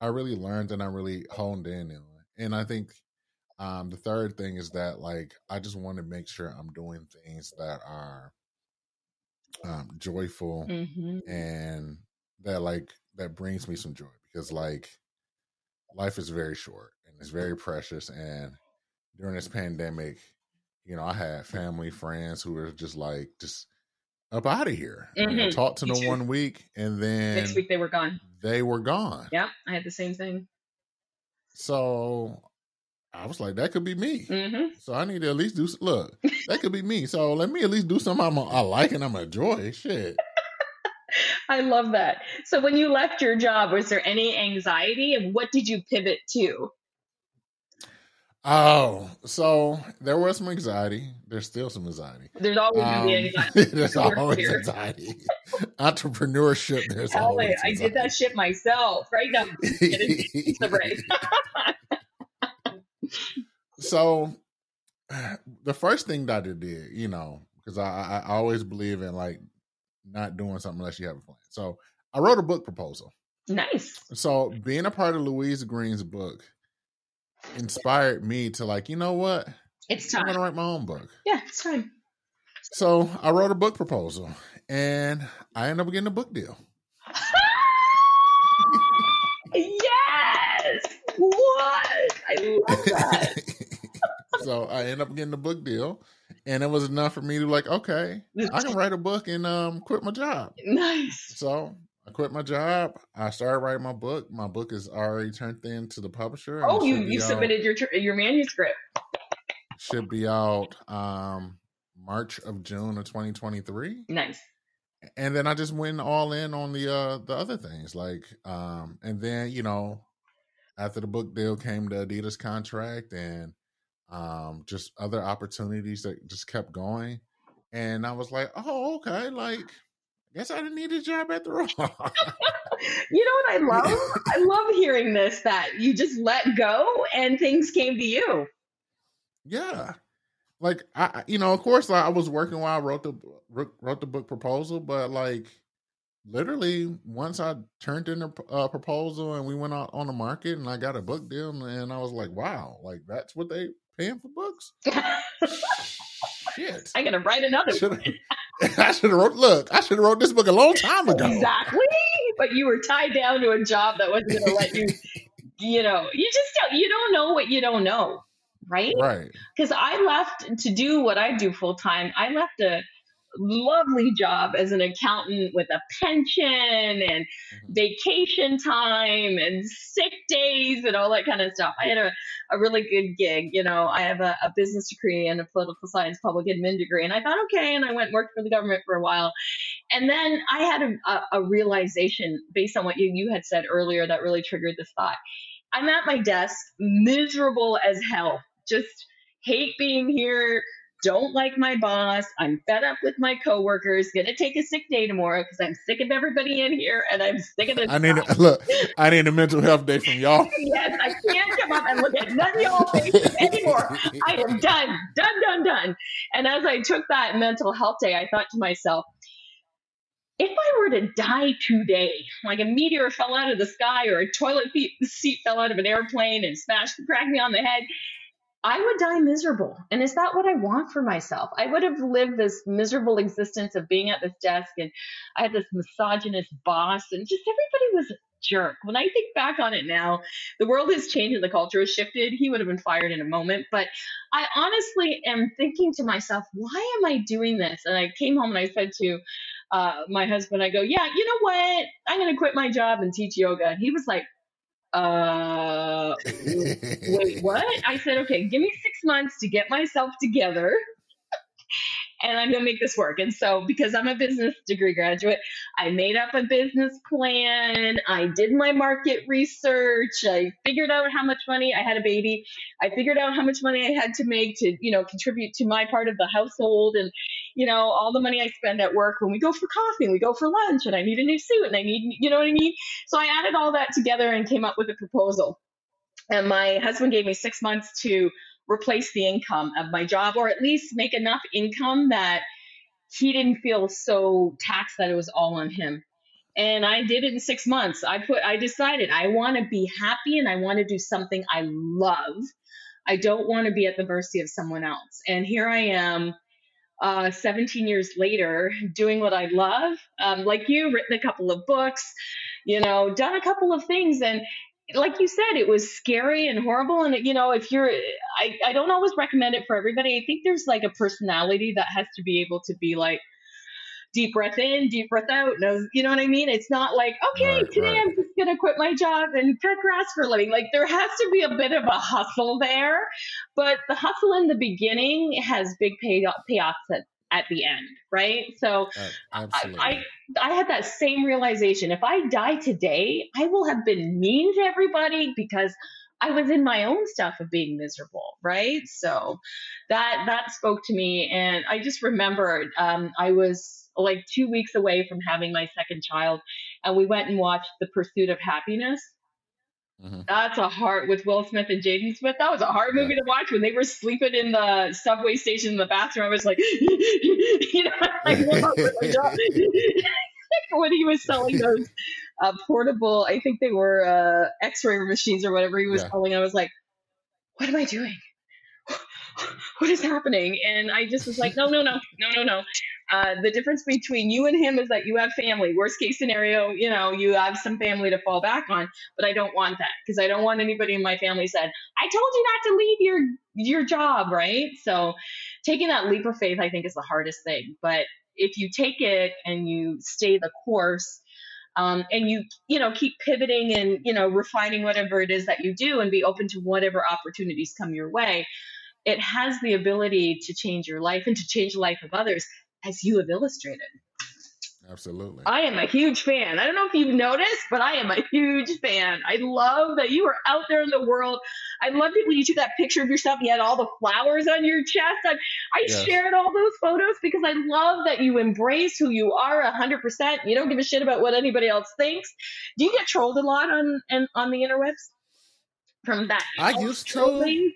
I really learned and I really honed in on. And I think um, the third thing is that like I just want to make sure I'm doing things that are um, joyful hmm and that like that brings me some joy because like life is very short and it's very precious and during this pandemic you know i had family friends who were just like just up out of here you know, hmm talked to them one week and then Next week they were gone. they were gone. Yeah, I had the same thing. so i was like that could be me hmm so i need to at least do look that could be me so let me at least do something I'm, i like and i'm enjoy shit I love that. So when you left your job, was there any anxiety and what did you pivot to? oh so there was some anxiety there's still some anxiety There's always going to be Um, anxiety. there's always here. anxiety. Entrepreneurship, there's Hell, always I, I did that shit myself. Right now, it's the break. So, the first thing that I did, you know, because I, I, I always believe in like not doing something unless you have a plan. So, I wrote a book proposal. nice. So, being a part of Louise Green's book inspired me to like, you know what? It's time. I'm gonna write my own book. Yeah, it's time. So I wrote a book proposal, and I ended up getting a book deal. I love that. so I end up getting the book deal, and it was enough for me to like, okay, I can write a book and um quit my job. nice. So I quit my job. I started writing my book. My book is already turned in to the publisher. Oh, you you out- submitted your your manuscript. should be out um March of June of 2023. Nice. and then I just went all in on the uh the other things like um and then you know after the book deal came the Adidas contract and um just other opportunities that just kept going and I was like oh okay like I guess I didn't need a job after all You know what I love? I love hearing this that you just let go and things came to you. yeah like I you know of course I was working while I wrote the wrote the book proposal but like literally once I turned in a uh, proposal and we went out on the market and I got a book deal and I was like, wow, like that's what they paying for books? Shit. I'm gonna write another Should one. I should have wrote look, I should have wrote this book a long time ago. Exactly. But you were tied down to a job that wasn't gonna let you you know, you just don't you don't know what you don't know, right? Right. Because I left to do what I do full time. I left a lovely job as an accountant with a pension and mm-hmm. vacation time and sick days and all that kind of stuff. I had a, a really good gig. You know, I have a, a business degree and a political science public admin degree. And I thought, okay. And I went and worked for the government for a while. And then I had a, a, a realization based on what you, you had said earlier that really triggered this thought. I'm at my desk, miserable as hell, just hate being here, don't like my boss. I'm fed up with my coworkers. Gonna take a sick day tomorrow because I'm sick of everybody in here and I'm sick of this. I need a, look, I need a mental health day from y'all. yes, I can't come up and look at none of y'all faces anymore. I am done, done, done, done. And as I took that mental health day, I thought to myself, if I were to die today, like a meteor fell out of the sky or a toilet seat fell out of an airplane and smashed, cracked me on the head, I would die miserable. And is that what I want for myself? I would have lived this miserable existence of being at this desk and I had this misogynist boss and just everybody was a jerk. When I think back on it now, the world has changed and the culture has shifted. He would have been fired in a moment. But I honestly am thinking to myself, why am I doing this? And I came home and I said to uh, my husband, I go, yeah, you know what? I'm going to quit my job and teach yoga. And he was like, uh, wait, what? I said, okay, give me six months to get myself together. And I'm going to make this work. And so, because I'm a business degree graduate, I made up a business plan. I did my market research. I figured out how much money I had a baby. I figured out how much money I had to make to, you know, contribute to my part of the household and, you know, all the money I spend at work when we go for coffee and we go for lunch and I need a new suit and I need, you know what I mean? So I added all that together and came up with a proposal. And my husband gave me six months to replace the income of my job or at least make enough income that he didn't feel so taxed that it was all on him. And I did it in six months. I put, I decided I want to be happy and I want to do something I love. I don't want to be at the mercy of someone else. And here I am, uh, 17 years later, doing what I love. Um, like you, written a couple of books, you know, done a couple of things. And like you said, it was scary and horrible. And, you know, if you're, I, I don't always recommend it for everybody. I think there's like a personality that has to be able to be like, deep breath in, deep breath out. No, you know what I mean? It's not like, okay, right, today right. I'm just going to quit my job and cut grass for a living. Like there has to be a bit of a hustle there, but the hustle in the beginning has big pay, payoffs at, at the end, right? So uh, I, I, I had that same realization. If I die today, I will have been mean to everybody because I was in my own stuff of being miserable, right? So that that spoke to me, and I just remembered um, I was like two weeks away from having my second child, and we went and watched The Pursuit of Happiness. Mm-hmm. That's a hard with Will Smith and Jaden Smith. That was a hard movie yeah. to watch when they were sleeping in the subway station in the bathroom. I was like, you know, like when he was selling those uh, portable, I think they were uh, X-ray machines or whatever he was yeah. selling. I was like, what am I doing? what is happening? And I just was like, no, no, no, no, no, no. Uh, the difference between you and him is that you have family. Worst case scenario, you know, you have some family to fall back on, but I don't want that because I don't want anybody in my family said, I told you not to leave your your job, right? So taking that leap of faith I think is the hardest thing. But if you take it and you stay the course, um, and you you know keep pivoting and you know refining whatever it is that you do and be open to whatever opportunities come your way it has the ability to change your life and to change the life of others as you have illustrated. Absolutely. I am a huge fan. I don't know if you've noticed, but I am a huge fan. I love that you are out there in the world. I loved it when you took that picture of yourself. You had all the flowers on your chest. I, I yes. shared all those photos because I love that you embrace who you are 100%. You don't give a shit about what anybody else thinks. Do you get trolled a lot on on the interwebs from that? I used to.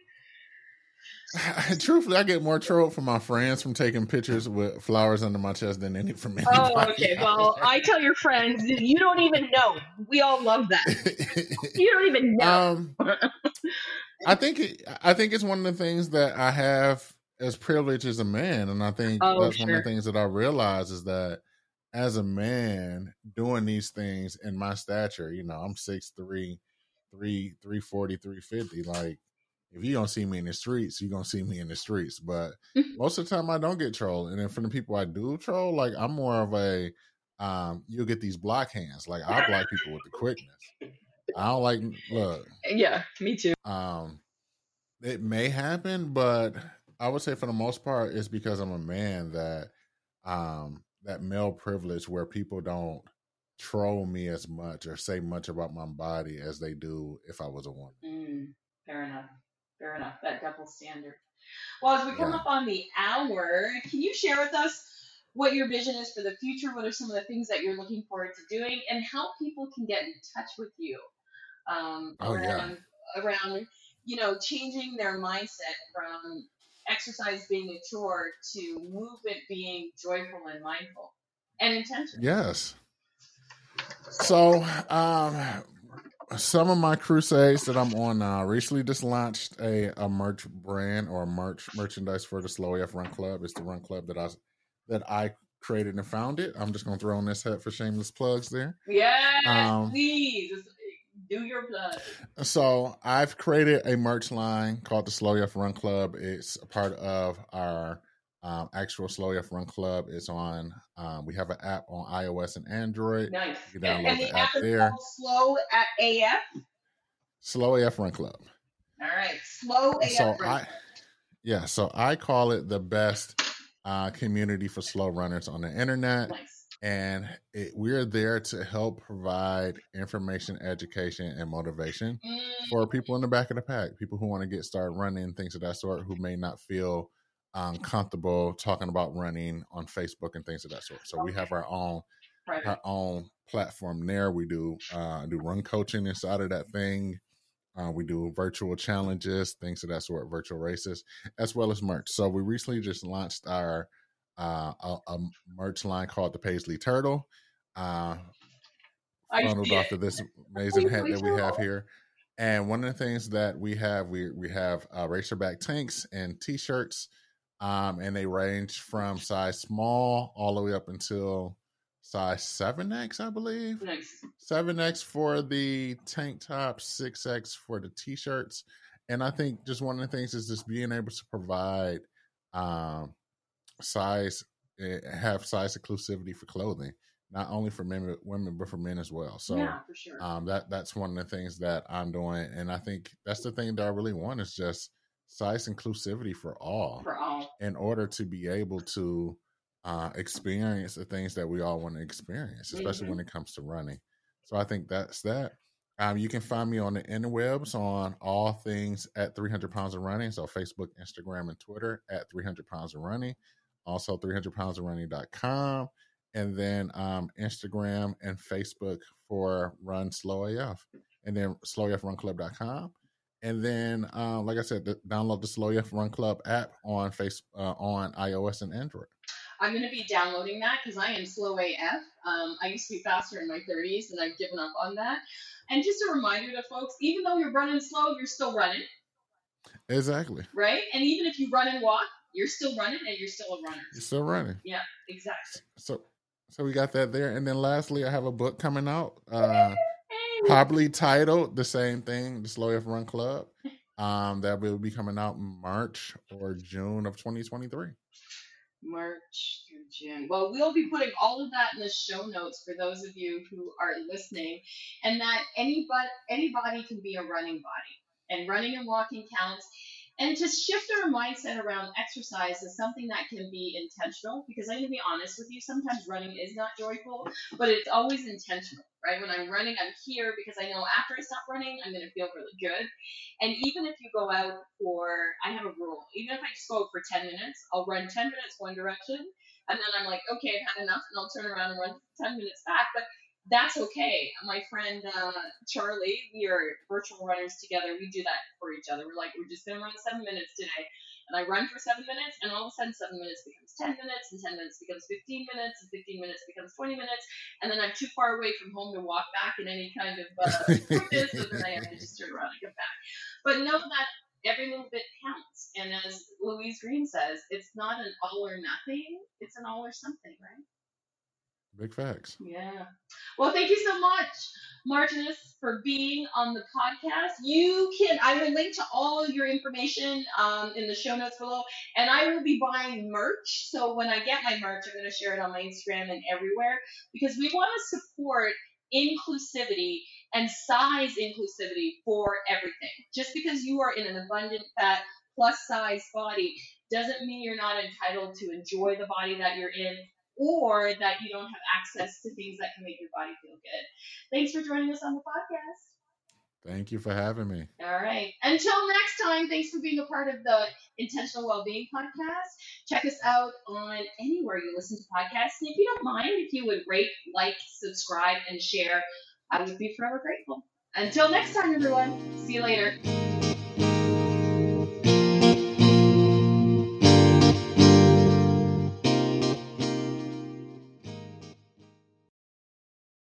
Truthfully, I get more trolled from my friends from taking pictures with flowers under my chest than any from anybody. Oh, okay. Well, I tell your friends, you don't even know. We all love that. you don't even know. Um, I think it, I think it's one of the things that I have as privilege as a man, and I think oh, that's sure. one of the things that I realize is that as a man doing these things in my stature, you know, I'm six three, three, three forty, three fifty, like if you don't see me in the streets, you're gonna see me in the streets. But most of the time I don't get trolled. And then from the people I do troll, like I'm more of a um, you'll get these block hands. Like I block people with the quickness. I don't like look. Yeah, me too. Um it may happen, but I would say for the most part it's because I'm a man that um that male privilege where people don't troll me as much or say much about my body as they do if I was a woman. Mm, fair enough fair enough. That double standard. Well, as we come yeah. up on the hour, can you share with us what your vision is for the future? What are some of the things that you're looking forward to doing, and how people can get in touch with you um, oh, around yeah. around you know changing their mindset from exercise being a chore to movement being joyful and mindful and intentional. Yes. So, um, some of my crusades that I'm on now recently just launched a, a merch brand or a merch merchandise for the Slow AF Run Club. It's the run club that I that I created and founded. I'm just gonna throw on this hat for shameless plugs there. Yes, um, please do your plug. So I've created a merch line called the Slow AF Run Club. It's a part of our um, actual Slow AF Run Club is on. Um, we have an app on iOS and Android. Nice. You download and, the, the, app, there. Slow at AF. Slow AF Run Club. All right, Slow AF so Run I, Yeah, so I call it the best uh, community for slow runners on the internet. Nice. And it, we're there to help provide information, education, and motivation mm. for people in the back of the pack, people who want to get started running, things of that sort, who may not feel um, comfortable talking about running on Facebook and things of that sort. So okay. we have our own right. our own platform there. We do uh, do run coaching inside of that thing. Uh, we do virtual challenges, things of that sort, virtual races, as well as merch. So we recently just launched our uh, a, a, merch line called the Paisley Turtle. Uh, funneled off of this amazing hat that we have here. And one of the things that we have, we we have uh, racerback tanks and t-shirts, um, and they range from size small all the way up until size seven X, I believe. Seven X for the tank tops, six X for the t-shirts, and I think just one of the things is just being able to provide um, size, eh, have size inclusivity for clothing not only for men, women, but for men as well. So yeah, for sure. Um, that that's one of the things that I'm doing, and I think that's the thing that I really want is just size inclusivity for all, for all, in order to be able to uh, experience the things that we all want to experience, especially mm-hmm. when it comes to running. So I think that's that. Um, you can find me on the interwebs on all things at 300 pounds of running. So Facebook, Instagram, and Twitter at 300 pounds of running. Also 300 pounds of running.com and then um, Instagram and Facebook for Run Slow AF, and then slowafrunclub.com. And then, uh, like I said, the, download the Slow AF Run Club app on face uh, on iOS and Android. I'm going to be downloading that because I am slow AF. Um, I used to be faster in my 30s, and I've given up on that. And just a reminder to folks, even though you're running slow, you're still running. Exactly. Right? And even if you run and walk, you're still running and you're still a runner. You're still running. Yeah, exactly. So so we got that there. And then lastly, I have a book coming out, uh, probably titled the same thing, The Slow AF Run Club. Um, that will be coming out in March or June of 2023. March through June. Well, we'll be putting all of that in the show notes for those of you who are listening, and that anybody anybody can be a running body, and running and walking counts and to shift our mindset around exercise is something that can be intentional because I'm going to be honest with you, sometimes running is not joyful, but it's always intentional, right? When I'm running, I'm here because I know after I stop running, I'm going to feel really good. And even if you go out for, I have a rule, even if I just go for 10 minutes, I'll run 10 minutes one direction, and then I'm like, okay, I've had enough, and I'll turn around and run 10 minutes back. But that's okay. My friend uh, Charlie, we are virtual runners together. We do that for each other. We're like, we're just gonna run seven minutes today, and I run for seven minutes, and all of a sudden, seven minutes becomes ten minutes, and ten minutes becomes fifteen minutes, and fifteen minutes becomes twenty minutes, and then I'm too far away from home to walk back in any kind of uh, quickness, so then I have to just turn around and get back. But know that every little bit counts, and as Louise Green says, it's not an all or nothing; it's an all or something, right? Big facts. Yeah. Well, thank you so much, Martinus, for being on the podcast. You can, I will link to all of your information um, in the show notes below, and I will be buying merch. So when I get my merch, I'm going to share it on my Instagram and everywhere because we want to support inclusivity and size inclusivity for everything. Just because you are in an abundant fat plus size body doesn't mean you're not entitled to enjoy the body that you're in or that you don't have access to things that can make your body feel good. Thanks for joining us on the podcast. Thank you for having me. All right. Until next time, thanks for being a part of the Intentional Wellbeing Podcast. Check us out on anywhere you listen to podcasts. And if you don't mind, if you would rate, like, subscribe, and share, I would be forever grateful. Until next time, everyone. See you later.